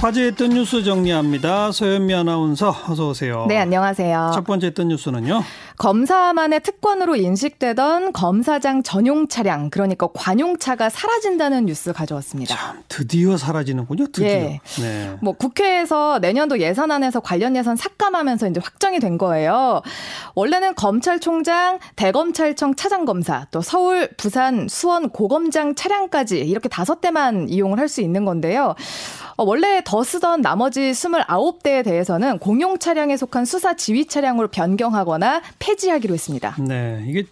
화제했던 뉴스 정리합니다. 소연미 아나운서 어서 오세요. 네, 안녕하세요. 첫 번째 했던 뉴스는요. 검사만의 특권으로 인식되던 검사장 전용 차량, 그러니까 관용차가 사라진다는 뉴스 가져왔습니다. 참, 드디어 사라지는군요. 드디어. 예. 네. 뭐 국회에서 내년도 예산안에서 관련 예산 삭감하면서 이제 확정이 된 거예요. 원래는 검찰총장, 대검찰청 차장검사, 또 서울, 부산, 수원 고검장 차량까지 이렇게 다섯 대만 이용을 할 수 있는 건데요. 어, 원래 더 쓰던 나머지 29대에 대해서는 공용 차량에 속한 수사 지휘 차량으로 변경하거나 폐지하기로 했습니다. 네. 이게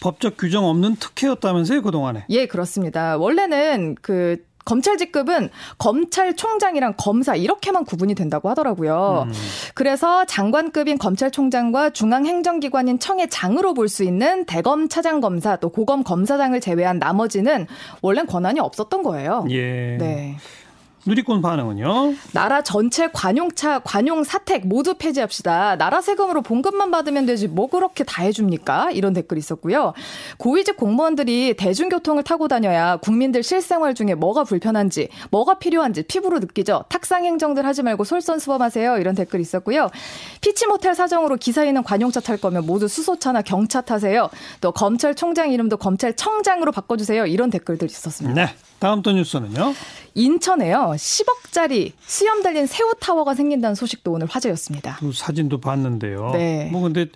법적 규정 없는 특혜였다면서요, 그동안에? 예, 그렇습니다. 원래는 그 검찰 직급은 검찰총장이랑 검사 이렇게만 구분이 된다고 하더라고요. 음. 그래서 장관급인 검찰총장과 중앙행정기관인 청의 장으로 볼 수 있는 대검 차장검사 또 고검 검사장을 제외한 나머지는 원래는 권한이 없었던 거예요. 예. 네. 누리꾼 반응은요? 나라 전체 관용차, 관용 사택 모두 폐지합시다. 나라 세금으로 봉급만 받으면 되지 뭐 그렇게 다 해줍니까? 이런 댓글이 있었고요. 고위직 공무원들이 대중교통을 타고 다녀야 국민들 실생활 중에 뭐가 불편한지, 뭐가 필요한지 피부로 느끼죠. 탁상 행정들 하지 말고 솔선수범하세요. 이런 댓글이 있었고요. 피치 못할 사정으로 기사인은 관용차 탈 거면 모두 수소차나 경차 타세요. 또 검찰총장 이름도 검찰청장으로 바꿔주세요. 이런 댓글들이 있었습니다. 네. 다음 또 뉴스는요? 인천에요. 10억짜리 수염 달린 새우 타워가 생긴다는 소식도 오늘 화제였습니다. 그 사진도 봤는데요. 네. 뭐 근데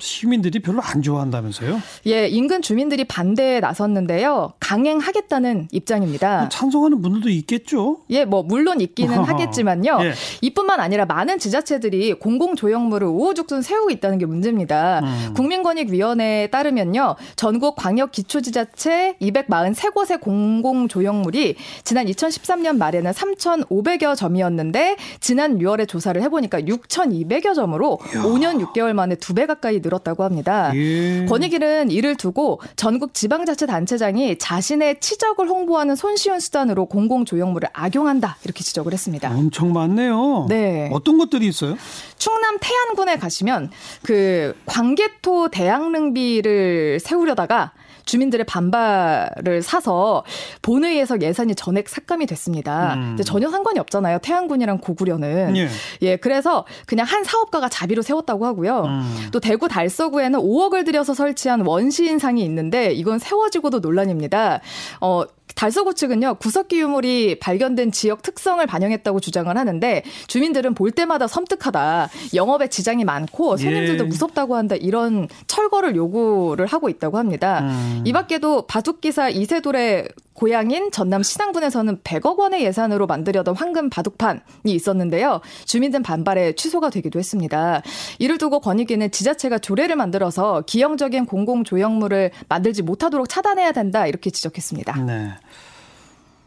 시민들이 별로 안 좋아한다면서요? 예, 인근 주민들이 반대에 나섰는데요. 강행하겠다는 입장입니다. 뭐 찬성하는 분들도 있겠죠? 예, 뭐 물론 있기는 하겠지만요. 예. 이뿐만 아니라 많은 지자체들이 공공 조형물을 우후죽순 세우고 있다는 게 문제입니다. 음. 국민권익위원회에 따르면요. 전국 광역 기초지자체 243곳의 공공 조형물이 지난 2013년 말에는 3,500여 점이었는데 지난 6월에 조사를 해 보니까 6,200여 점으로 이야. 5년 6개월 만에 두 배 가까이 늘었다고 합니다. 예. 권익위는 이를 두고 전국 지방자치단체장이 자신의 치적을 홍보하는 손쉬운 수단으로 공공조형물을 악용한다 이렇게 지적을 했습니다. 엄청 많네요. 네. 어떤 것들이 있어요? 충남 태안군에 가시면 그 광개토 대양릉비를 세우려다가 주민들의 반발을 사서 본회의에서 예산이 전액 삭감이 됐습니다. 음. 전혀 상관이 없잖아요. 태안군이랑 고구려는. 예. 예. 그래서 그냥 한 사업가가 자비로 세웠다고 하고요. 음. 또 대구 달서구에는 5억을 들여서 설치한 원시인상이 있는데 이건 세워지고도 논란입니다. 어, 달서구 측은요 구석기 유물이 발견된 지역 특성을 반영했다고 주장을 하는데 주민들은 볼 때마다 섬뜩하다 영업에 지장이 많고 손님들도 예. 무섭다고 한다 이런 철거를 요구를 하고 있다고 합니다. 음. 이 밖에도 바둑 기사 이세돌의 고향인 전남 신안군에서는 100억 원의 예산으로 만들려던 황금 바둑판이 있었는데요. 주민들 반발에 취소가 되기도 했습니다. 이를 두고 권익위는 지자체가 조례를 만들어서 기형적인 공공 조형물을 만들지 못하도록 차단해야 된다 이렇게 지적했습니다. 네.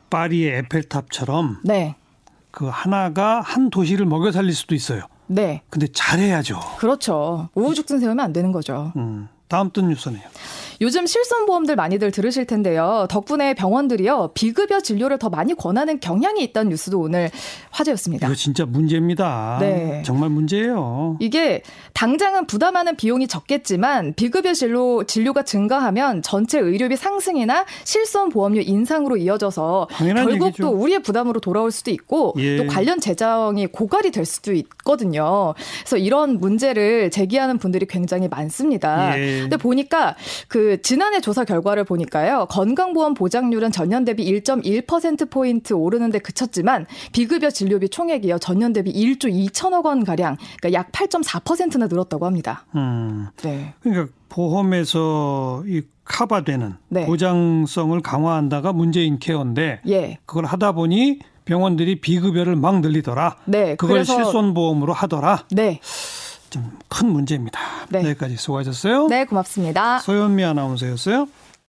파리의 에펠탑처럼 네. 그 하나가 한 도시를 먹여 살릴 수도 있어요. 네. 근데 잘해야죠. 그렇죠. 우후죽순 세우면 안 되는 거죠. 음. 다음 뜬 뉴스네요. 요즘 실손보험들 많이들 들으실 텐데요. 덕분에 병원들이요 비급여 진료를 더 많이 권하는 경향이 있다는 뉴스도 오늘 화제였습니다. 이거 진짜 문제입니다. 네. 정말 문제예요. 이게 당장은 부담하는 비용이 적겠지만 비급여 진료 진료가 증가하면 전체 의료비 상승이나 실손보험료 인상으로 이어져서 결국 얘기죠. 또 우리의 부담으로 돌아올 수도 있고 예. 또 관련 재정이 고갈이 될 수도 있거든요. 그래서 이런 문제를 제기하는 분들이 굉장히 많습니다. 예. 근데 보니까 그 지난해 조사 결과를 보니까요. 건강보험 보장률은 전년 대비 1.1%포인트 오르는데 그쳤지만 비급여 진료비 총액이요. 전년 대비 1조 2천억 원 가량 그러니까 약 8.4%나 늘었다고 합니다. 음. 네. 그러니까 보험에서 이 카바되는 네. 보장성을 강화한다가 문재인 케어인데 예. 그걸 하다 보니 병원들이 비급여를 막 늘리더라. 네. 그걸 실손보험으로 하더라. 네. 좀 큰 문제입니다. 네. 여기까지 수고하셨어요. 네, 고맙습니다. 소연미 아나운서였어요.